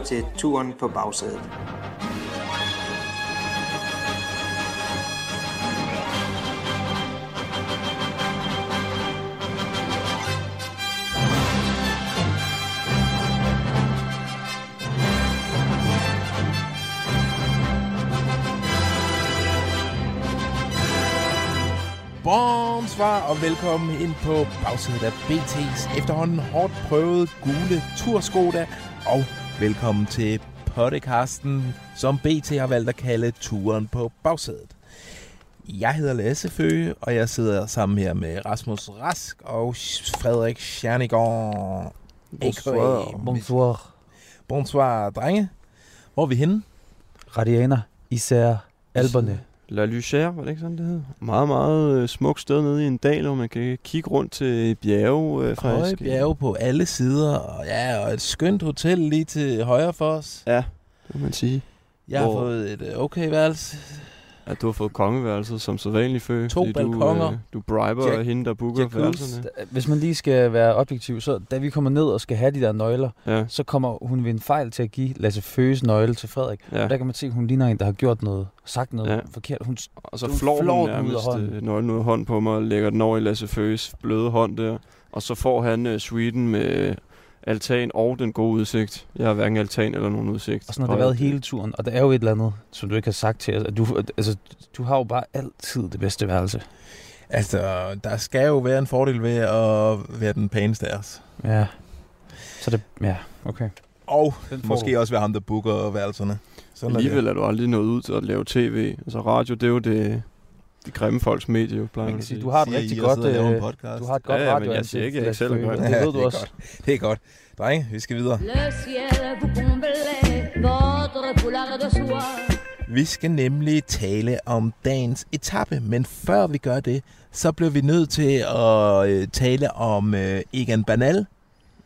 lytter til Turen på bagsædet. Bonsoir og velkommen ind på bagsædet af BT's efterhånden hårdt prøvet gule turskoda. Og velkommen til podcasten, som BT har valgt at kalde Turen på bagsædet. Jeg hedder Lasse Føge, og jeg sidder sammen her med Rasmus Rask og Frederik Schernigård. Bonsoir. Bonsoir. Bonsoir, drenge. Hvor er vi henne? Radianer. Især alberne. La Luchère, var det ikke sådan, det hed? Meget, meget øh, smukt sted nede i en dal, hvor man kan kigge rundt til bjerge. Øh, Høje faktisk. bjerge på alle sider, og, ja, og et skønt hotel lige til højre for os. Ja, det må man sige. Jeg har Hvor- fået et øh, okay værelse. At du har fået kongeværelset som så vanligt før. To balkoner. Du, øh, du briber Jack- hende, der booker Jacuzzi. værelserne. Hvis man lige skal være objektiv, så da vi kommer ned og skal have de der nøgler, Ja, så kommer hun ved en fejl til at give Lasse Føges nøgle til Frederik. ja. Og der kan man se, at hun ligner en, der har gjort noget, sagt noget Ja. forkert. Hun, Og så du flår flår hun ud nærmest hånden. øh, nøglen ud af hånden på mig og lægger den over i Lasse Føges bløde hånd der. Og så får han uh, Sweden med altan og den gode udsigt. Jeg har hverken altan eller nogen udsigt. og sådan har det været hele turen. Og der er jo et eller andet, som du ikke har sagt til os. At du, altså, du har jo bare altid det bedste værelse. Altså, der skal jo være en fordel ved at være den pæneste af os. Ja. Så det, ja, okay. Og måske du. også være ham, der booker værelserne. Sådan er Alligevel det. er du aldrig nået ud til at lave tv. Altså radio, det er jo det, det grimme folks medie, jo, plejer Man kan sige, du har et I, rigtig jeg godt... Øh, podcast. du har et godt Ja, ja, men radio. jeg siger ikke, jeg selv er. Føge. Ja, Det ved du er også. Godt. Det er godt. Drenge, vi skal videre. De. Vi skal nemlig tale om dagens etape, men før vi gør det, så bliver vi nødt til at øh, tale om øh, Egan Banal,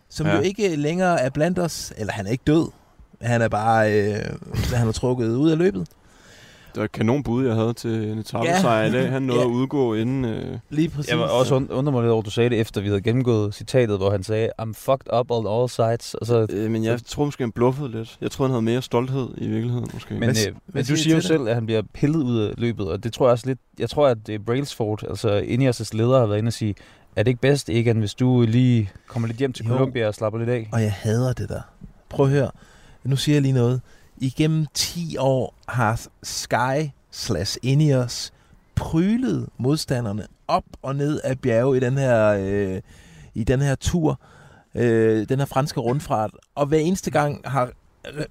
som Ja. jo ikke længere er blandt os, eller han er ikke død. Han er bare, øh, han er trukket ud af løbet. Det var et kanonbud, jeg havde til en etape Ja. sejr i dag. Han nåede Ja. at udgå inden... Øh, Lige præcis. Jeg var også und- undre mig lidt over, at du sagde det, efter vi havde gennemgået citatet, hvor han sagde, I'm fucked up on all sides. Og så, øh, men jeg tror måske, han bluffede lidt. Jeg tror, han havde mere stolthed i virkeligheden, måske. men, Hvad si- øh, hvad men du siger jo det? selv, at han bliver pillet ud af løbet, og det tror jeg også lidt, jeg tror, at øh, Brailsford, altså Ineos' leder, har været inde og sige, er det ikke bedst, Egan, hvis du lige kommer lidt hjem til Jo. Columbia og slapper lidt af? Og jeg hader det der. Prøv at høre. Nu siger jeg lige noget. Igennem 10 år har Sky slash Ineos prylet modstanderne op og ned af bjerge i den her, øh, i den her tur. Øh, den her franske rundfart. Og hver eneste gang har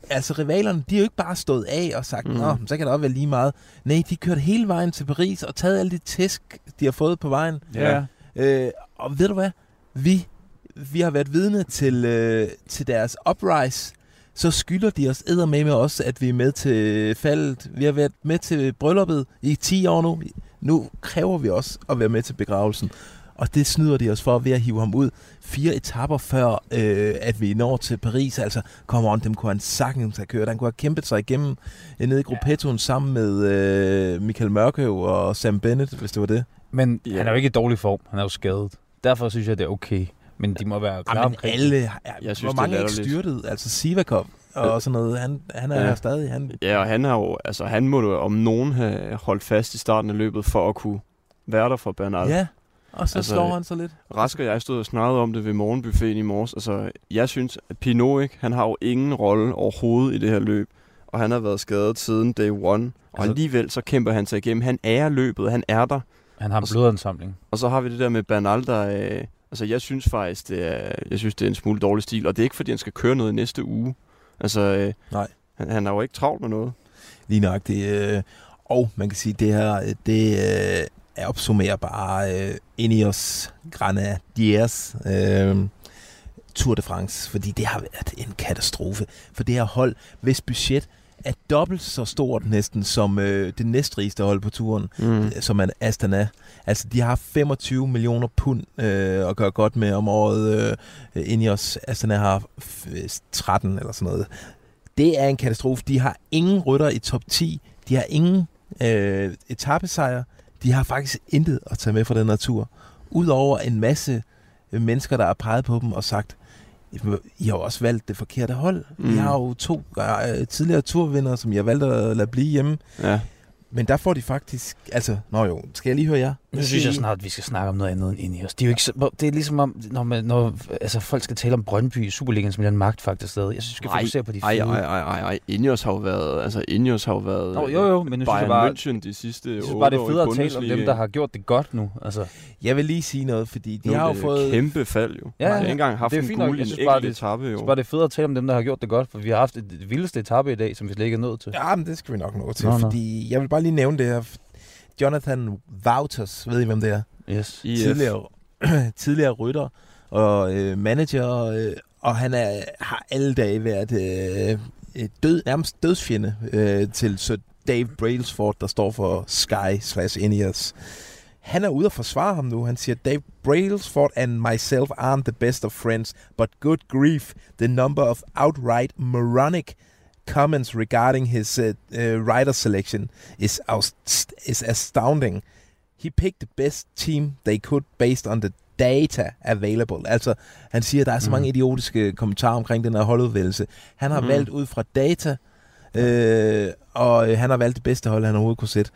altså rivalerne, de er jo ikke bare stået af og sagt, Mm. Nå, så kan det også være lige meget. Nej, de kørte hele vejen til Paris og taget alle de tæsk, de har fået på vejen. Ja. Øh, og ved du hvad? Vi, vi har været vidne til, øh, til deres uprise. Så skylder de os med med os, at vi er med til faldet. Vi har været med til brylluppet i 10 år nu. Nu kræver vi også at være med til begravelsen. Og det snyder de os for ved at hive ham ud fire etapper før, øh, at vi når til Paris. Altså, kommer on, dem kunne han sagtens have kørt. Han kunne have kæmpet sig igennem øh, nede i gruppettoen sammen med øh, Michael Mørkøv og Sam Bennett, hvis det var det. Men Ja. han er jo ikke i dårlig form, han er jo skadet. Derfor synes jeg, det er okay. Men de må være klar Ja, men alle, ja, Jeg synes, hvor mange er ikke styrtet? Altså Sivakov og sådan noget, han, han er Ja. stadig. Han, Ja, og han har jo, altså han må jo om nogen have holdt fast i starten af løbet for at kunne være der for Bernal. ja, og så Altså, slår han så lidt. Rask og jeg stod og snakkede om det ved morgenbuffeten i morges. Altså, jeg synes, at Pinot, ikke, han har jo ingen rolle overhovedet i det her løb. Og han har været skadet siden day one. Og Altså- alligevel så kæmper han sig igennem. Han er løbet, han er der. Han har en Og så- blodansamling. Og så har vi det der med Bernal, der... Øh, altså, jeg synes faktisk, det er, jeg synes, det er en smule dårlig stil. Og det er ikke, fordi han skal køre noget i næste uge. Altså, øh, Nej. han, han har jo ikke travlt med noget. Lige nok det. Øh, og man kan sige, det her, det øh, er opsummerer bare øh, Ineos Granadiers. Øh, Tour de France, fordi det har været en katastrofe for det her hold, hvis budget er dobbelt så stort næsten som øh, det næstrigeste hold på turen, Mm. som er Astana. Altså, de har 25 millioner pund øh, at gøre godt med om året. Øh, Ineos Astana har f- 13 eller sådan noget. Det er en katastrofe. De har ingen rytter i top 10. De har ingen øh, etappesejr. De har faktisk intet at tage med fra den natur. Udover en masse mennesker, der har peget på dem og sagt, I har også valgt det forkerte hold. Mm. I har jo to øh, tidligere turvindere, som I har valgt at lade blive hjemme. Ja. Men der får de faktisk... Altså, nå jo, skal jeg lige høre jer? Nu synes jeg snart, at vi skal snakke om noget andet end Ineos. Det er jo ikke så, det er ligesom om, når, man, når altså, folk skal tale om Brøndby i Superligaen, som er en magt faktisk stadig. Jeg synes, vi skal Ej, fokusere på de fede. ej, ej, ej, ej. Ineos har jo været, altså Ineos har jo været Nå, jo, jo, men nu synes jeg Bayern bare, München de sidste jeg synes bare, det er federe at tale om dem, der har gjort det godt nu. Altså, Jeg vil lige sige noget, fordi de Nu er har jo det fået... kæmpe fald jo. Ja, de har ikke engang haft Det er en gul i Jeg en enkelt det- etape jeg jo. synes bare, det er federe at tale om dem, der har gjort det godt, for vi har haft det vildeste etape i dag, som vi slet ikke er nået til. Ja, men det skal vi nok nå til, Nå, nå, nå. fordi jeg vil bare lige nævne det her. Jonathan Wouters, ved I hvem det er? Yes. IF. Tidligere, tidligere rytter og øh, manager, øh, og han er, har alle dage været øh, et død, nærmest dødsfjende øh, til Sir Dave Brailsford, der står for Sky slash Ineos. Han er ude at forsvare ham nu. Han siger, Dave Brailsford and myself aren't the best of friends, but good grief, the number of outright moronic comments regarding his uh, uh, rider selection is, aust- is astounding. He picked the best team they could based on the data available. Altså, han siger, at der er så mange idiotiske kommentarer omkring den her holdudvælgelse. Han har Mhm. valgt ud fra data, øh, og øh, han har valgt det bedste hold, han overhovedet kunne sætte.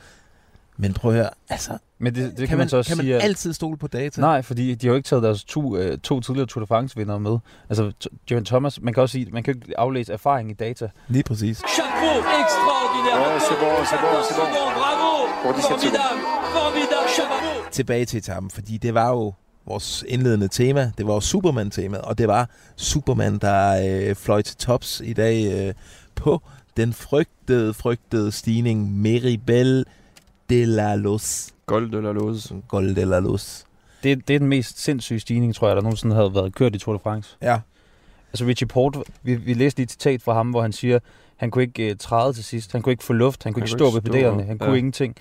Men prøv at høre, altså, Men det, det kan, kan, man, så også kan man sige, at- altid stole på data? Nej, fordi de har jo ikke taget deres to, øh, to tidligere Tour de France-vindere med. Altså, Geraint Thomas, man kan også sige, man kan jo ikke aflæse erfaring i data. Lige præcis. Chapeau, extraordinaire. Ouais, c'est bon, c'est bon, c'est bon. Bravo, Pour 17 formidable, formidable, chapeau. Tilbage til etappen, fordi det var jo vores indledende tema. Det var jo Superman-temaet, og det var Superman, der øh, fløj til tops i dag øh, på den frygtede, frygtede stigning Meribel de la Luz. Gold eller lås. Gol de la Luz. Det, det er den mest sindssyge stigning, tror jeg, der nogensinde havde været kørt i Tour de France. Ja, Altså Richie Port, vi, vi læste lige et citat fra ham, hvor han siger, han kunne ikke uh, træde til sidst, han kunne ikke få luft, han kunne Han ikke kunne stå ved ikke pedalerne, han kunne ja. ingenting.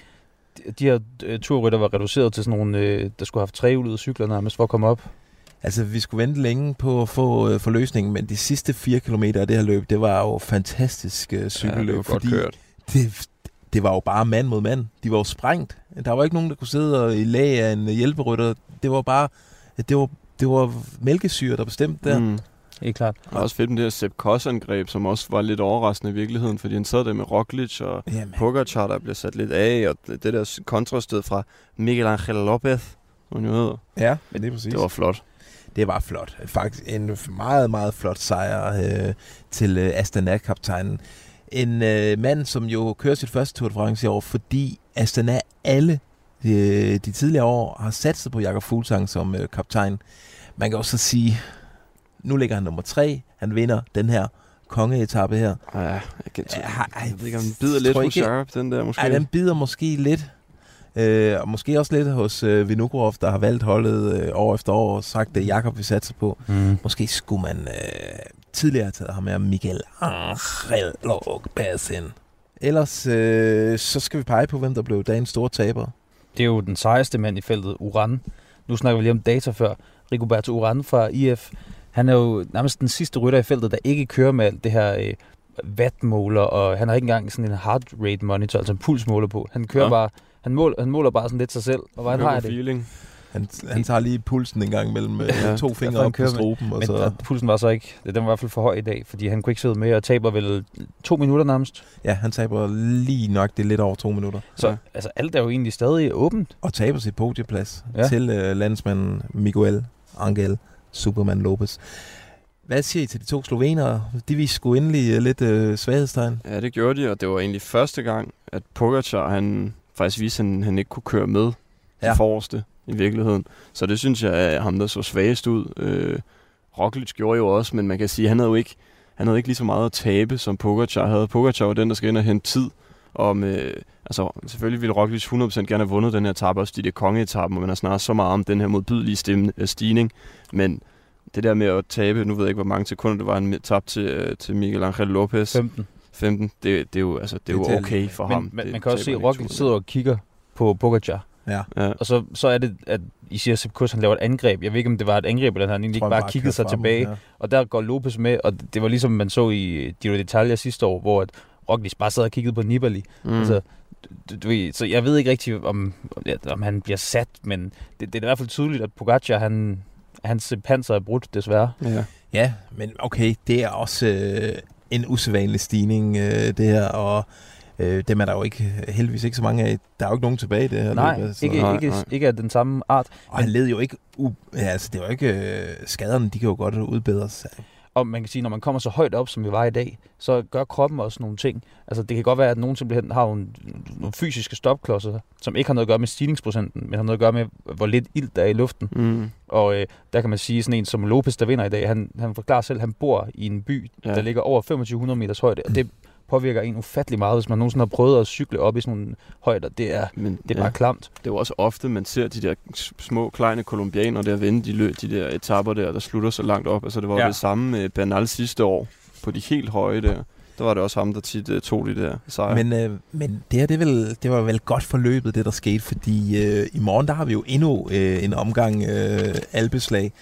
De, de her uh, turrytter var reduceret til sådan nogle, uh, der skulle have haft trehjulede cykler nærmest for at komme op. altså vi skulle vente længe på at få øh, forløsningen, men de sidste fire kilometer af det her løb, det var jo fantastisk øh, Ja, cykelløb, det var godt fordi kørt. det, det var jo bare mand mod mand. De var jo sprængt. Der var ikke nogen, der kunne sidde og i lag af en hjælperytter. Det var bare, det var, det var mælkesyre, der bestemte der. Mm. Helt klart. Og også fedt med det her Sepp Koss-angreb, som også var lidt overraskende i virkeligheden, fordi han sad der med Roglic og Jamen, Pogacar, der bliver sat lidt af, og det der kontrasted fra Miguel Angel Lopez, som jo hedder. ja, men det er præcis. Det var flot. det var flot. Faktisk en meget, meget flot sejr øh, til øh, Astana-kaptajnen. En øh, mand, som jo kører sit første Tour de France i år, fordi Astana alle øh, de tidligere år har sat sig på Jakob Fuglsang som øh, kaptajn. Man kan også så sige, nu ligger han nummer tre. Han vinder den her kongeetappe her. Ja, jeg, kan, Ja, jeg, jeg ved ikke, om den bider lidt ikke- Sharp, den der måske. Ej, den bider måske lidt. Øh, og måske også lidt hos øh, Vinogrov, der har valgt holdet øh, år efter år og sagt, det er Jakob, vi satser på. Mm. Måske skulle man øh, tidligere taget ham med Miguel Angel Lopez ind. Ellers øh, så skal vi pege på, hvem der blev dagens store taber. Det er jo den sejeste mand i feltet, Uran. Nu snakker vi lige om data før. Rigoberto Uran fra IF. Han er jo nærmest den sidste rytter i feltet, der ikke kører med alt det her øh, wattmåler, og han har ikke engang sådan en heart rate monitor, altså en pulsmåler på. Han kører Nå. bare, han, mål, han måler bare sådan lidt sig selv, og hvordan har jeg det? feeling. Han, han tager lige pulsen en gang mellem øh, Ja, to fingre op på struben. Og Men så, pulsen var så ikke, den var i hvert fald for høj i dag, fordi han kunne ikke sidde med og taber vel to minutter nærmest. ja, han taber lige nok det lidt over to minutter. Så Ja. altså, alt er jo egentlig stadig åbent. Og taber sit podieplads Ja. til øh, landsmanden Miguel Angel Superman Lopez. Hvad siger I til de to slovenere? De viste sgu endelig øh, lidt øh, svaghedstegn. Ja, det gjorde de, og det var egentlig første gang, at Pogacar, han faktisk viste, at han, han ikke kunne køre med ja. Ja. de forreste i virkeligheden. Så det synes jeg er ham, der så svagest ud. Øh, Roglic gjorde jo også, men man kan sige, at han havde jo ikke, han havde ikke lige så meget at tabe, som Pogacar havde. Pogacar var den, der skal ind og hente tid. Og med, altså, selvfølgelig ville Roglic 100% gerne have vundet den her etape, også fordi det er kongeetappen, og man har snart så meget om den her modbydelige stemme, øh, stigning. Men det der med at tabe, nu ved jeg ikke, hvor mange sekunder det var, han tabte til, øh, til Miguel Angel Lopez. 15. 15. Det, det er jo, altså, det er Det jo okay for Men ham. man, Det man kan også se, at Roglic sidder og kigger på Pogacar. Ja. Ja. Og så, så er det, at I siger, at Sepp Kuss, han laver et angreb. Jeg ved ikke, om det var et angreb, eller han egentlig ikke jeg bare kiggede sig frem, tilbage. Ja. Og der går Lopez med, og det var ligesom man så i Giro d'Italia sidste år, hvor at Roglic bare sad og kiggede på Nibali. Mm. Altså, du, du, så jeg ved ikke rigtig, om, om han bliver sat, men det, det er i hvert fald tydeligt, at Pogacar, han, hans panser er brudt, desværre. ja. Ja, men okay, det er også øh, en usædvanlig stigning, øh, det her, og øh, dem er der jo ikke, heldigvis ikke så mange af. Der er jo ikke nogen tilbage i det her Nej, løb, altså. ikke, nej, ikke, nej. ikke af den samme art. Og han led jo ikke, u- ja, altså det var ikke, øh, skaderne, de kan jo godt udbedres. Og man kan sige, når man kommer så højt op, som vi var i dag, så gør kroppen også nogle ting. Altså det kan godt være, at nogen simpelthen har nogle, nogle fysiske stopklodser, som ikke har noget at gøre med stigningsprocenten, men har noget at gøre med, hvor lidt ild der er i luften. Mm. Og øh, der kan man sige, sådan en som Lopez, der vinder i dag, han, han forklarer selv, at han bor i en by, ja. der ligger over 2500 meters højde, og det påvirker en ufattelig meget, hvis man nogensinde har prøvet at cykle op i sådan nogle højder. Det er, Men det er bare klamt. det er jo også ofte, man ser de der små, kleine kolumbianer der vinde de, løb, de der etapper der, der slutter så langt op. Altså det var ja. Ja. det samme med Bernal sidste år, på de helt høje der. Der var det også ham, der tit uh, tog de der sejre. Men, øh, men det her, det, vel, det var vel godt forløbet, det der skete, fordi øh, i morgen, der har vi jo endnu øh, en omgang øh, albeslag.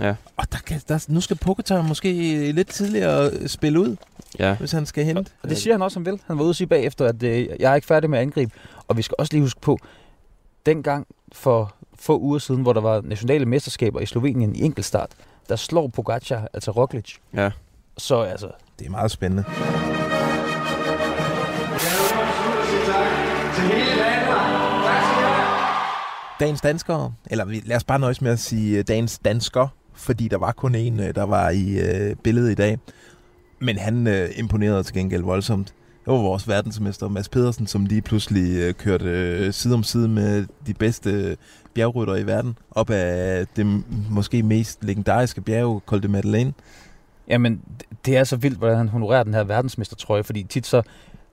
Ja, Og der kan, der, nu skal Pogacar måske lidt tidligere spille ud, ja. hvis han skal hente. Og det siger han også, han vil. Han var ude at sige bagefter, at øh, jeg er ikke færdig med at angribe. Og vi skal også lige huske på, dengang for få uger siden, hvor der var nationale mesterskaber i Slovenien i enkeltstart, der slår Pogacar, altså Roglic. Ja. Så altså, Det er meget spændende. Dagens danskere, eller vi- lad os bare nøjes med at sige øh, dagens dansker, fordi der var kun en, øh, der var i øh, billedet i dag. Men han øh, imponerede til gengæld voldsomt. Det var vores verdensmester Mads Pedersen, som lige pludselig øh, kørte øh, side om side med de bedste bjergrytter bjergryttere i verden. Op af det måske mest legendariske bjerg, Col de Madeleine. jamen, det er så vildt, hvordan han honorerer den her verdensmestertrøje, fordi tit så,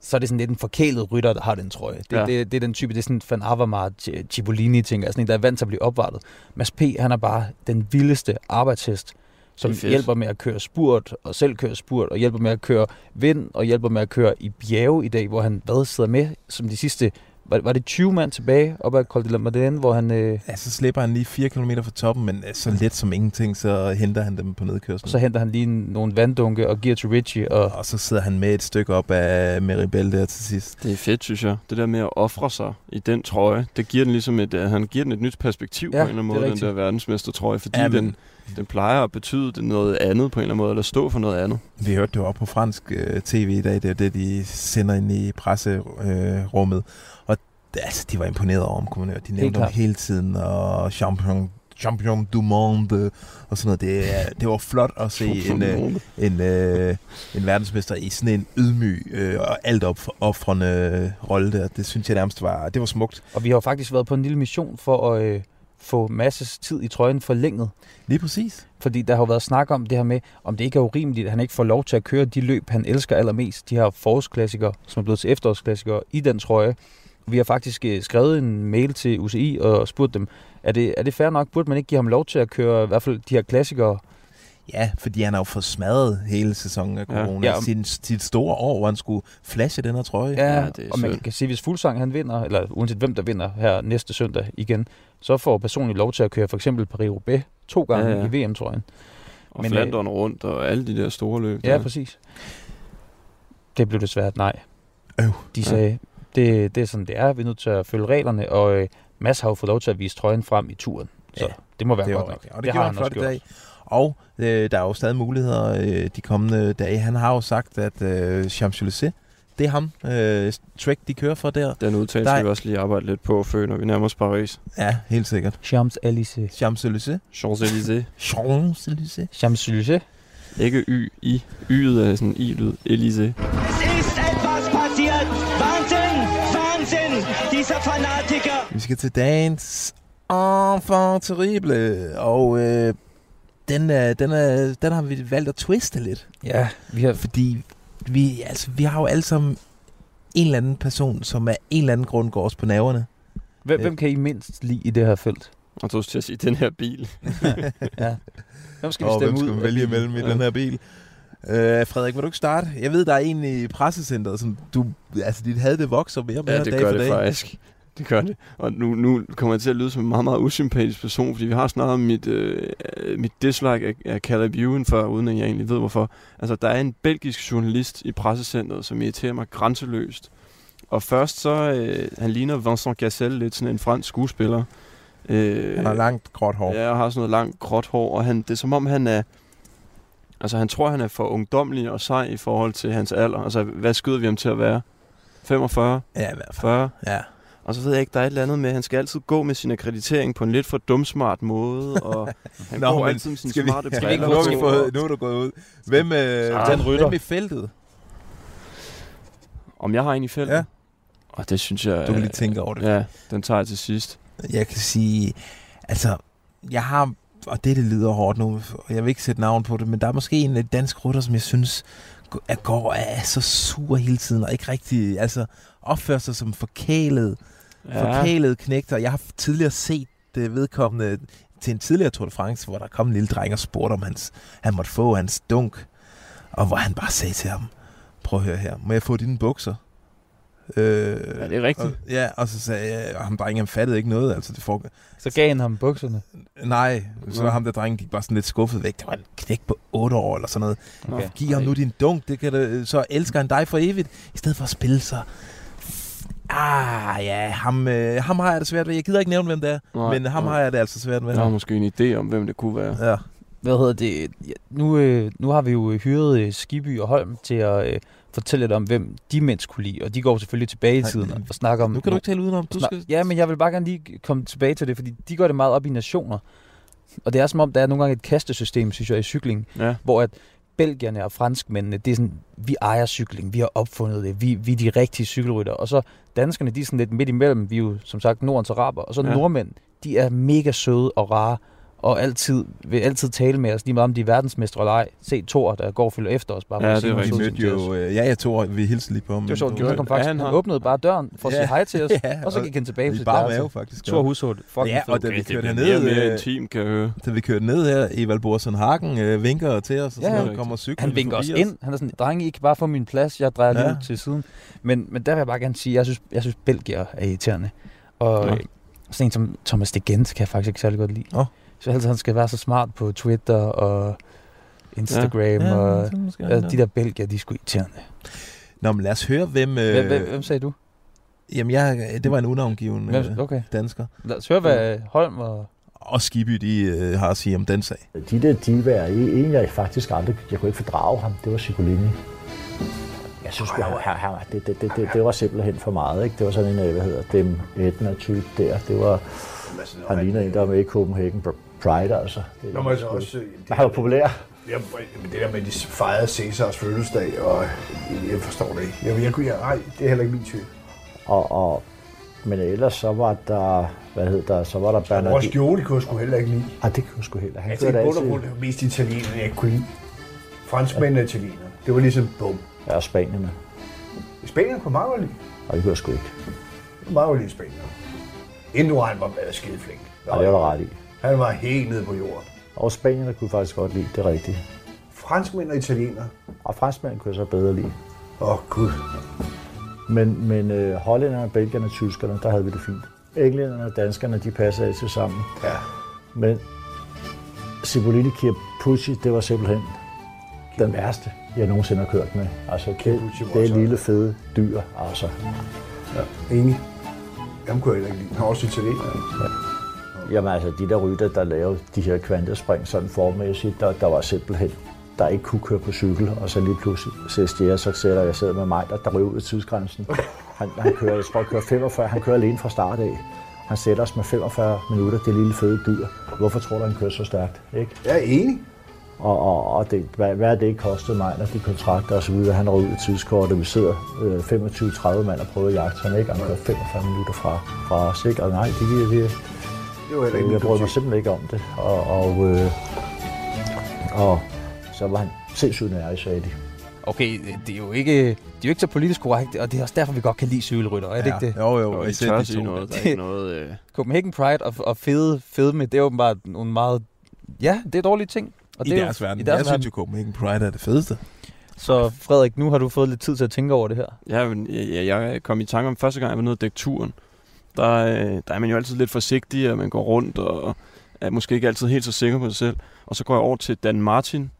så er det sådan lidt en forkælet rytter, der har den trøje. Det, Ja. det, det er den type, det er sådan Van Avermaet, Ci- Cipollini ting, altså en, der er vant til at blive opvartet. Mads P., han er bare den vildeste arbejdshest, som er hjælper med at køre spurt, og selv køre spurt, og hjælper med at køre vind, og hjælper med at køre i bjerge i dag, hvor han hvad, sidder med som de sidste, var, var det 20 mand tilbage op ad Col de la Madeleine, hvor han, øh, Ja, så slipper han lige 4 km fra toppen, men øh, så let som ingenting, så henter han dem på nedkørslen. så henter han lige nogle vanddunke og giver til Richie, og Og så sidder han med et stykke op af Meribel der til sidst. Det er fedt, synes jeg. Det der med at ofre sig i den trøje, det giver den ligesom et, uh, han giver den et nyt perspektiv Ja, på en eller anden måde, den der verdensmestertrøje, fordi ja, men- den, den plejer at betyde det noget andet på en eller anden måde, eller stå for noget andet. Vi hørte det jo op på fransk øh, tv i dag, det er det, de sender ind i presserummet. Øh, rummet. og det, altså, de var imponeret over høre. De nævnte ham hele tiden, og champion, champion du monde, og sådan noget. Det, det var flot at se en, øh, en, øh, en verdensmester i sådan en ydmyg øh, og alt opoffrende rolle der. Det synes jeg nærmest var, det var smukt. Og vi har jo faktisk været på en lille mission for at øh, få masses tid i trøjen forlænget. Lige præcis. Fordi der har jo været snak om det her med, om det ikke er urimeligt, at han ikke får lov til at køre de løb, han elsker allermest. De her forårsklassikere, som er blevet til efterårsklassikere i den trøje. Vi har faktisk øh, skrevet en mail til UCI og spurgt dem, er det, er det fair nok? Burde man ikke give ham lov til at køre i hvert fald de her klassikere? Ja, fordi han har jo fået smadret hele sæsonen af Ja. corona. Ja. Ja. Sin, sit store år, hvor han skulle flashe den her trøje. Ja, Ja, ja det er og man kan sige, hvis Fuglsang han vinder, eller uanset hvem der vinder her næste søndag igen, så får personen lov til at køre for eksempel Paris-Roubaix to gange Ja, ja, ja. ja. i VM-trøjen. Og Men, Flandern rundt, og alle de der store løb. Ja, der. præcis. Det blev desværre et nej. Øv. De sagde, det, det er sådan, det er. Vi er nødt til at følge reglerne, og øh, Mads har jo fået lov til at vise trøjen frem i turen. Så Ja, ja, det må være det godt nok. okay. Og det, det gjorde han flot i også dag. Og øh, der er jo stadig muligheder øh, de kommende dage. Han har jo sagt, at øh, Champs-Élysées, det er ham, øh, Trek, de kører for der. Den udtalelse Der er- skal vi også lige arbejde lidt på, før når vi nærmer os Paris. Ja, helt sikkert. Champs-Élysées. Champs-Élysées. Champs-Élysées. Champs-Élysées. Champs-Élysées. Ikke Y, I. Y'et er sådan I-lyd. Élysée. Es ist etwas passiert. Wahnsinn! Wahnsinn! Dieser Fanatiker! Vi skal til dagens enfant terrible, og øh, den, er, den, er, den har vi valgt at twiste lidt. Ja, vi har, Fordi vi, altså, vi har jo alle sammen en eller anden person, som af en eller anden grund går os på nerverne. hvem, Øh. hvem kan I mindst lide i det her felt? Og så til at sige, den her bil. ja. Hvem skal vi stemme hvem skal ud? vælge imellem i den her bil? Øh, Frederik, vil du ikke starte? Jeg ved, der er en i pressecenteret, som du... Altså, dit had det vokser mere og mere Ja, det dag gør for det dag. faktisk. Det gør det. Og nu, nu kommer jeg til at lyde som en meget, meget usympatisk person, fordi vi har snakket om mit, øh, mit dislike af, af Caleb Ewan før, uden at jeg egentlig ved hvorfor. Altså, der er en belgisk journalist i pressecentret, som irriterer mig grænseløst. Og først så, øh, han ligner Vincent Cassel, lidt sådan en fransk skuespiller. Øh, Han har langt gråt hår. Ja, og har sådan noget langt gråt hår, og han, det er som om, han er... Altså, han tror, han er for ungdomlig og sej i forhold til hans alder. Altså, hvad skyder vi ham til at være? 45? Ja, i hvert fald. 40? Ja. Og så ved jeg ikke, der er et eller andet med, at han skal altid gå med sin akkreditering på en lidt for dumsmart måde, og han Nå, går men altid med sin skal vi, smarte skal vi ikke, briller har vi på, og- nu er du gået ud. Hvem, øh, den rytter. hvem i feltet? Om jeg har en i feltet? Ja. Og det synes jeg... Du kan lige tænke over det. Ja, den tager jeg til sidst. Jeg kan sige, altså, jeg har, og det, det lyder hårdt nu, og jeg vil ikke sætte navn på det, men der er måske en øh, dansk rytter, som jeg synes, er, går er så sur hele tiden, og ikke rigtig, altså, opfører sig som forkælet, Ja. ja. forkælet knægter. Jeg har tidligere set det vedkommende til en tidligere Tour de France, hvor der kom en lille dreng og spurgte, om hans, han måtte få hans dunk, og hvor han bare sagde til ham, prøv at høre her, må jeg få dine bukser? Øh, Ja, det er rigtigt. Og, ja, og så sagde jeg, og ham drengen, han fattede ikke noget, altså det for, Så gav han ham bukserne. Nej, så Nå. ham der drengen gik bare sådan lidt skuffet væk. Det var en knæk på 8 år eller sådan noget. Okay. Giv ham nu din dunk, det kan det, så elsker han dig for evigt, i stedet for at spille sig. Ah, ja, ham, øh, ham har jeg det svært ved. Jeg gider ikke nævne, hvem det er, Nej, men ham nej. har jeg det altså svært ved. Jeg har måske en idé om, hvem det kunne være. Ja. Hvad hedder det? Ja, Nu, øh, nu har vi jo hyret øh, Skiby og Holm til at øh, fortælle lidt om, hvem de mænd kunne lide. Og de går selvfølgelig tilbage i tiden og snakker om... Nu kan du ikke tale udenom. Du skal... Ja, men jeg vil bare gerne lige komme tilbage til det, fordi de går det meget op i nationer. Og det er som om, der er nogle gange et kastesystem, synes jeg, i cykling, Ja. hvor at belgierne og franskmændene, det er sådan, vi ejer cykling, vi har opfundet det, vi, vi er de rigtige cykelrytter. Og så danskerne, de er sådan lidt midt imellem, vi er jo som sagt Nordens araber, og så Ja. nordmænd, de er mega søde og rare, og altid, vil altid tale med os, lige meget om de er verdensmestre eller ej. Se Thor, der går og følger efter os, bare for Ja, at det er noget Vi mødte til jo... Øh, ja, jeg tror, vi hilste lige på ham. Det var sjovt, han kom Ja, faktisk, han han, har- åbnede bare døren for at Ja. sige hej til os, Ja, og så gik han tilbage på Vi sit bare mave, faktisk. Stor hushånd. Fucking Ja, og da vi kørte bliver mere øh, intim, kan jeg høre. da vi kørte ned her, Evald Borsen Hagen øh, vinker til os, og Ja, så ja. ja, kommer cyklen Han vinker os ind. Han er sådan, drenge, I kan bare få min plads. Jeg drejer lige Ja. ud til siden. Men, men der vil jeg bare gerne sige, jeg synes, jeg synes Belgier er irriterende. Og sådan en som Thomas de Gent kan jeg faktisk ikke særlig godt lide. Nå. Så altid han skal være så smart på Twitter og Instagram. Ja, og så måske ja, han, de der Belgier, de er sgu irriterende. Nå, men lad os høre, hvem... Øh, Hvem, hvem, sagde du? Jamen, jeg, det var en unavngiven øh, Hvem, okay. dansker. Lad os høre, hvad Holm og... Og Skiby, de øh, har at sige om den sag. De der divaer, en jeg faktisk aldrig, jeg kunne ikke fordrage ham, det var Ciccolini. Jeg synes, han, han, han, det, det, det, det, det, var simpelthen for meget. Ikke? Det var sådan en, øh, hvad hedder dem, Etna-type der. Det var, han ligner en, der var med i Copenhagen Pride, altså. Det, Nå, men altså også, Men han var populær. Ja, men det der med, at de fejrede Cæsars fødselsdag, og jeg forstår det ikke. Jeg, jeg, jeg, nej, det er heller ikke min type. Og, og, men ellers så var der, hvad hed der, så var der Og Bernardini. Gioli kunne jeg sgu heller ikke lide. Ah, det kunne jeg sgu heller. Han Altså, kørte bund og altid. det var mest italienerne, jeg kunne lide. Franskmændene og italienerne. Det var ligesom, bum. Ja, og Spanierne. I Spanien kunne jeg meget godt lide. Og det kunne jeg sgu ikke. Jeg meget godt lide Spanien. Indurain var bare skide flink. Og det var du ret i. Han var helt nede på jorden. Og Spanierne kunne faktisk godt lide, det rigtigt. Franskmænd og italienere. Og franskmænd kunne jeg så bedre lide. Åh, oh, gud. Men, men øh, hollænderne, belgierne og tyskerne, der havde vi det fint. Englænderne og danskerne, de passede altid sammen. Ja. Men Cipollini Chiappucci, det var simpelthen den værste, jeg nogensinde har kørt med. Altså, det, det er lille fede dyr, altså. Ja, enig. Ham kunne jeg heller ikke lide. Han var også italiener. Jamen altså, de der rytter, der lavede de her kvantespring sådan formæssigt, der, der var simpelthen, der ikke kunne køre på cykel, og så lige pludselig Sestier, så sætter jeg sidder med mig, der, der ryger ud af tidsgrænsen. Han, han kører, jeg tror, kører 45, han kører alene fra start af. Han sætter os med 45 minutter, det lille fede dyr. Hvorfor tror du, han kører så stærkt? Ikke? Jeg er enig. Og, og, og det, hvad, hvad er det kostet mig, når de kontrakter og så videre, han røg ud af tidskortet, vi sidder øh, 25-30 mand og prøver at jagte ham, ikke? Og han kører 45 minutter fra, fra os, ikke? Og nej, det, det, det, Det var heller ikke jeg brød mig simpelthen ikke om det. Og, og, øh, og så var han sindssygt nær, sagde de. Okay, det er jo ikke, det er jo ikke så politisk korrekt, og det er også derfor, vi godt kan lide cykelrytter, er det Ja. ikke det? Jo, jo, Og I især tør de sige to. noget. Der er ikke noget... Øh... Copenhagen Pride og, og fede, fede med, det er åbenbart nogle meget... Ja, det er dårlige ting. Og I det er deres jo, verden. I deres jeg verden. synes jo, Copenhagen Pride er det fedeste. Så Frederik, nu har du fået lidt tid til at tænke over det her. Ja, men jeg, jeg kom i tanke om første gang, jeg var nede og dække turen. Der, øh, der er man jo altid lidt forsigtig, og man går rundt og er måske ikke altid helt så sikker på sig selv. Og så går jeg over til Dan Martin,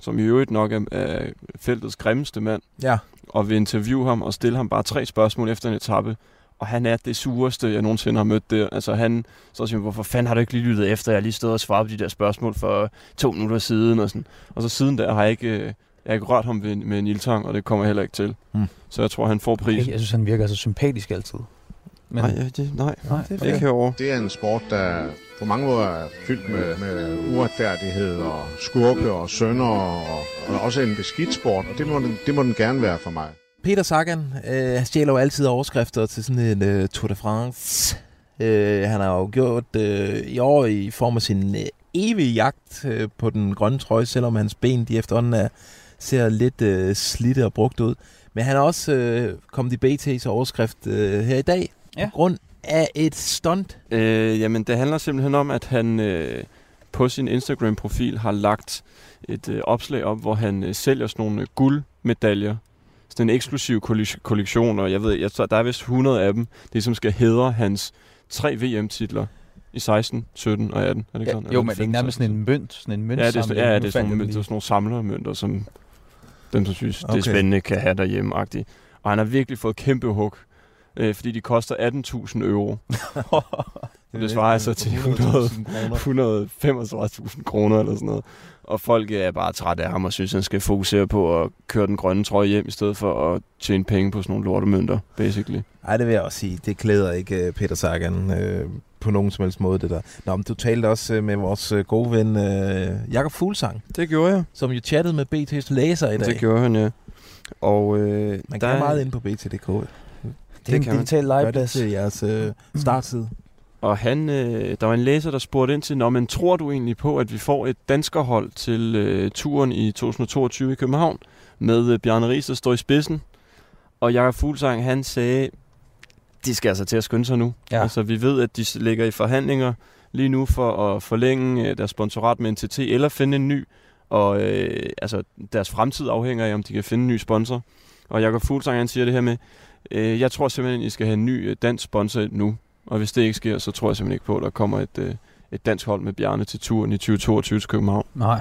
som i øvrigt nok er, er feltets grimmeste mand, Ja. og vil interviewe ham og stille ham bare tre spørgsmål efter en etape. Og han er det sureste, jeg nogensinde har mødt der. Altså han så siger, hvorfor fanden har du ikke lige lyttet efter? Jeg har lige stået og svaret på de der spørgsmål for to minutter siden. Og, sådan. og så siden der har jeg ikke, øh, jeg har ikke rørt ham ved, med en ildtang, og det kommer jeg heller ikke til. Mm. Så jeg tror, han får pris. Okay, jeg synes, han virker så sympatisk altid. Men, Nej, det, nej, nej, det er ikke herovre. Det er en sport, der på mange måder er fyldt med, med uretfærdighed og skurke og sønder, og, og også en beskidt sport, og det må, den, det må den gerne være for mig. Peter Sagan, øh, han stjæler jo altid overskrifter til sådan en øh, Tour de France. Øh, han har jo gjort øh, i år i form af sin øh, evige jagt øh, på den grønne trøje, selvom hans ben de efterhånden er, ser lidt øh, slidte og brugt ud. Men han er også øh, kommet i BT's overskrift øh, her i dag, Ja. på grund af et stunt. Øh, jamen, det handler simpelthen om, at han øh, på sin Instagram-profil har lagt et øh, opslag op, hvor han øh, sælger sådan nogle øh, guldmedaljer. Sådan en eksklusiv kollek- kollektion, og jeg ved, jeg, tror, der er vist 100 af dem, det som skal hedre hans tre VM-titler i 16, 17 og 18. Er det ikke ja, sådan? jo, men det er 15, nærmest sådan en mønt, sådan en mønt Ja, det er, sådan, ja, det er sådan, nogle, det er sådan nogle samlermønter, som dem, som synes, okay. det er spændende, kan have derhjemme -agtigt. Og han har virkelig fået kæmpe hug, øh, fordi de koster 18.000 euro. Det svarer altså til 100.000 kroner. 135.000 kroner eller sådan noget. Og folk er bare trætte af ham og synes, han skal fokusere på at køre den grønne trøje hjem, i stedet for at tjene penge på sådan nogle lortemønter, basically. Ej, det vil jeg også sige. Det klæder ikke øh, Peter Sagan øh, på nogen som helst måde, det der. Nå, men du talte også øh, med vores øh, gode ven øh, Jakob Fuglsang, Det gjorde jeg. som jo chattede med BT's læser i dag. Det gjorde han, ja. Og øh, Man der kan er- meget ind på BT.dk. Det er en kan man. digital Gør det legeplads. til jeres øh, startside. Og han, øh, der var en læser, der spurgte ind til, Nå, men tror du egentlig på, at vi får et danskerhold til øh, turen i 2022 i København, med øh, Bjarne Ries, der står i spidsen? Og Jakob Fuglsang, han sagde, de skal altså til at skynde sig nu. Ja. Altså, vi ved, at de ligger i forhandlinger lige nu for at forlænge øh, deres sponsorat med NTT, eller finde en ny. Og øh, altså, deres fremtid afhænger af, om de kan finde en ny sponsor. Og Jakob Fuglsang, han siger det her med, øh, jeg tror simpelthen, I skal have en ny øh, dansk sponsor nu. Og hvis det ikke sker, så tror jeg simpelthen ikke på, at der kommer et, øh, et dansk hold med Bjarne til turen i 2022 til København. Nej.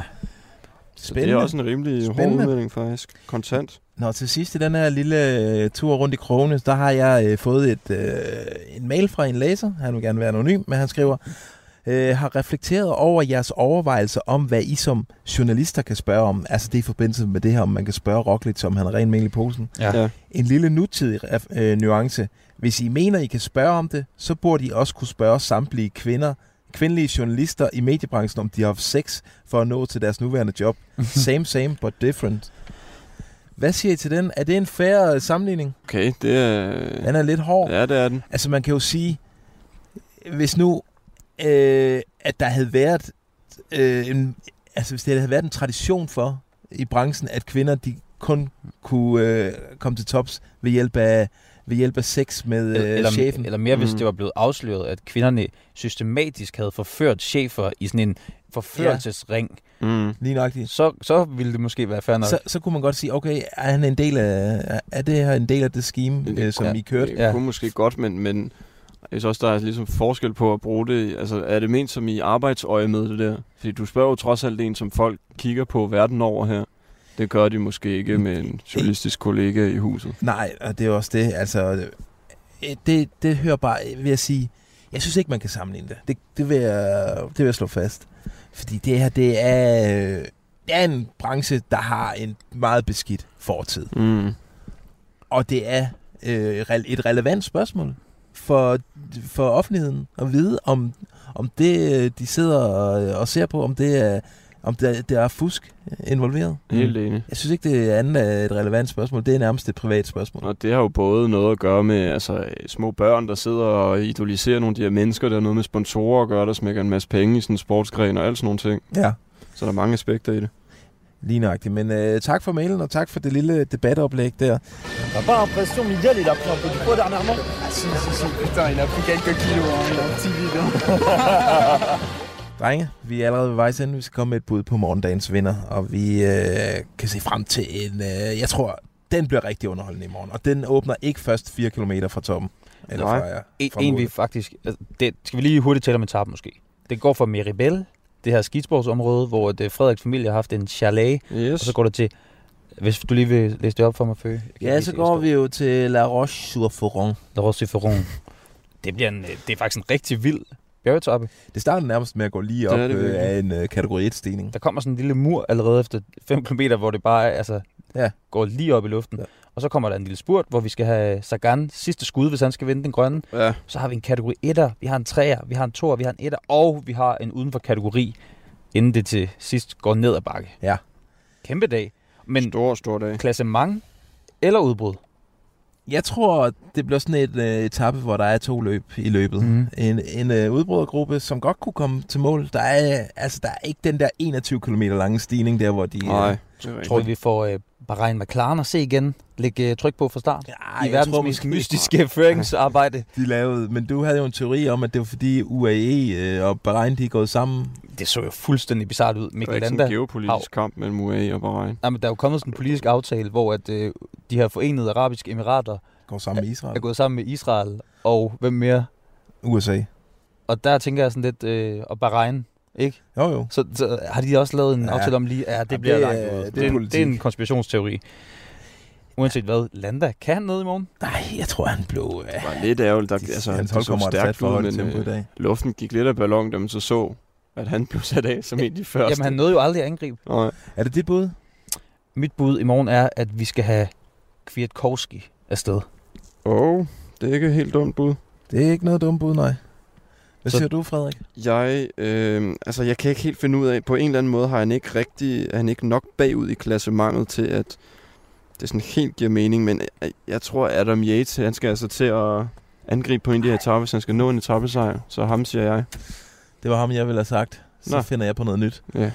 Så det er også en rimelig hård Spændende. udmelding faktisk. Kontant. Nå, til sidst i den her lille øh, tur rundt i krogene, der har jeg øh, fået et, øh, en mail fra en læser. Han vil gerne være anonym, men han skriver, øh, har reflekteret over jeres overvejelser om, hvad I som journalister kan spørge om. Altså det er i forbindelse med det her, om man kan spørge Roglic, om han har ren mel i posen. Ja. Ja. En lille nutidig øh, nuance. Hvis I mener, I kan spørge om det, så burde I også kunne spørge samtlige kvinder, kvindelige journalister i mediebranchen, om de har haft sex for at nå til deres nuværende job. Same, same, but different. Hvad siger I til den? Er det en fair øh, sammenligning? Okay, det er... Den er lidt hård. Ja, det er den. Altså man kan jo sige, hvis nu, øh, at der havde været, øh, en, altså hvis det havde været en tradition for i branchen, at kvinder de kun kunne øh, komme til tops ved hjælp af ved hjælp af sex med øh, eller, chefen. eller mere, hvis Mm. det var blevet afsløret, at kvinderne systematisk havde forført chefer i sådan en forførelsesring, Mm. Lige nøjagtigt. så, så ville det måske være fair nok. Så, så kunne man godt sige, okay, er han en del af, er det her en del af det scheme, øh, som ja. I kørte? Det Ja. kunne måske godt, men, men jeg synes også, der er ligesom forskel på at bruge det. Altså, er det ment som i arbejdsøje med det der? Fordi du spørger jo trods alt en, som folk kigger på verden over her. Det gør de måske ikke med en journalistisk kollega i huset. Nej, og det er også det. Altså, øh, det, det hører bare, vil jeg sige, jeg synes ikke, man kan sammenligne det. Det, det, vil, jeg, det vil jeg slå fast. Fordi det her, det er, øh, det er en branche, der har en meget beskidt fortid. Mm. Og det er øh, et relevant spørgsmål for, for offentligheden at vide, om, om det, øh, de sidder og, og ser på, om det er, om der, der er fusk involveret. Helt enig. Jeg synes ikke, det er andet er et relevant spørgsmål. Det er nærmest et privat spørgsmål. Og det har jo både noget at gøre med altså, små børn, der sidder og idoliserer nogle af de her mennesker. Der er noget med sponsorer at gøre, der smækker en masse penge i sådan en sportsgren og alt sådan nogle ting. Ja. Så der er mange aspekter i det. Lige nøjagtigt. Men øh, tak for mailen, og tak for det lille debatoplæg der. T'as pas l'impression, Miguel, il a pris un peu du poids dernièrement Ah si, si, si, putain, il a pris quelques kilos, hein. il a un petit vide. Drenge, vi er allerede ved vejs ende. Vi skal komme med et bud på morgendagens vinder, og vi øh, kan se frem til en... Øh, jeg tror, den bliver rigtig underholdende i morgen, og den åbner ikke først 4 km fra toppen. Eller Nej. fra, ja, En, fra en vi målet. faktisk... Altså, det skal vi lige hurtigt tale om etappen måske. Det går fra Meribel, det her skisportsområde, hvor det Frederiks familie har haft en chalet. Yes. Og så går det til... Hvis du lige vil læse det op for mig, kan Ja, så går vi jo til La Roche-sur-Foron. La Roche-sur-Foron. Det, bliver en, det er faktisk en rigtig vild bjergetappe. Det starter nærmest med at gå lige Det op er det øh, af en øh, kategori 1-stigning. Der kommer sådan en lille mur allerede efter 5 km, hvor det bare altså, ja. går lige op i luften. Ja. Og så kommer der en lille spurt, hvor vi skal have Sagan sidste skud, hvis han skal vinde den grønne. Ja. Så har vi en kategori 1'er, vi har en 3'er, vi har en 2'er, vi har en 1'er, og vi har en uden for kategori, inden det til sidst går ned ad bakke. Ja. Kæmpe dag. Men stor, stor dag. Klassement eller udbrud? Jeg tror, det bliver sådan et øh, etape, hvor der er to løb i løbet. Mhm. En, en øh, udbrydergruppe, som godt kunne komme til mål. Der er, altså, der er ikke den der 21 km lange stigning der, hvor de... Nej, øh, det er. Tror vi får øh, Bahrain McLaren at se igen? Lægge øh, tryk på fra start? Ja, I verdens mest mystiske føringsarbejde. de lavede, men du havde jo en teori om, at det var fordi UAE øh, og Bahrain, de er gået sammen. Det så jo fuldstændig bizart ud. Det er Mikkel ikke sådan en geopolitisk kamp mellem UAE og Bahrain. Nej, men der er jo kommet sådan en politisk aftale, hvor at, øh, de her forenede arabiske emirater går sammen med Israel. er gået sammen med Israel og hvem mere? USA. Og der tænker jeg sådan lidt, øh, og Bahrain, ikke? Jo, jo. Så, så har de også lavet en Ja. aftale om lige, ja, det Ja, bliver det langt er- ud. det er det, er en, politik. det er en konspirationsteori. Uanset hvad, Landa, kan han noget i morgen? Nej, jeg tror, han blev... Øh, Det var lidt ærgerligt. Der, altså, hans det hold så stærkt for ud, men tempo i øh, dag. luften gik lidt af ballon, da man så så, at han blev sat af som en af de første. Jamen, han nåede jo aldrig at angribe. Nej. Er det dit bud? Mit bud i morgen er, at vi skal have Kwiatkowski afsted. Åh, oh, det er ikke et helt dumt bud. Det er ikke noget dumt bud, nej. Hvad Så- siger du, Frederik? Jeg, øh, altså jeg kan ikke helt finde ud af, på en eller anden måde har han ikke rigtig, er han ikke nok bagud i klassementet til, at det sådan helt giver mening, men jeg, jeg tror, Adam Yates, han skal altså til at angribe på en af de her etaper, hvis han skal nå en etappesejr, så ham siger jeg. Det var ham, jeg ville have sagt. Så Nå. finder jeg på noget nyt. Ja.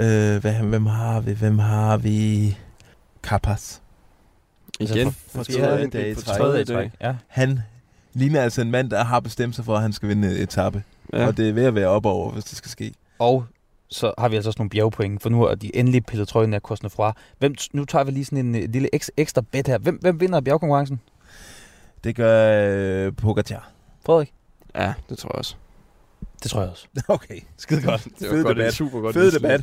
Øh, hvad, hvem har vi? Hvem har vi? Carpas. Igen? Altså for, for For tredje tredje- dag i træk. tredje dag. Ja. Han ligner altså en mand, der har bestemt sig for, at han skal vinde et etape. Ja. Og det er ved at være op over, hvis det skal ske. Og så har vi altså også nogle bjergpoint, for nu har de endelig pillet trøjen af Cosnefroid. Hvem, nu tager vi lige sådan en øh, lille eks, ekstra bet her. Hvem, hvem vinder bjergkonkurrencen? Det gør øh, Pogacar. Frederik? Ja, det tror jeg også. Det tror jeg også. Okay, skide godt. Det var Fed godt, debat. et super godt Fed debat.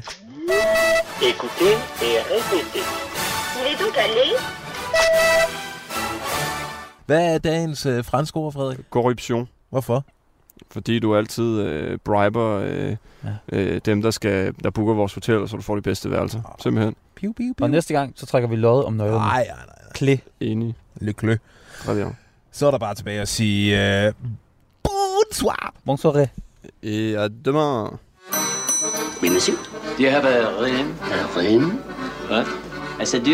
Écoutez et répétez. Vous allez donc aller Hvad er dagens øh, franske ord, Frederik? Korruption. Hvorfor? Fordi du altid øh, briber øh, Ja. øh, dem, der, skal, der booker vores hotel, så du får de bedste værelser. Simpelthen. Piu, piu, piu. Og næste gang, så trækker vi lod om nøglerne. Nej, nej, nej. Klæ. Enig. Le Clé. Très bien. Så er der bare tilbage at sige... Øh, bonsoir. Bonsoir. Et à demain. Oui, monsieur. Do you have a ring? Un rhin. What? I said, do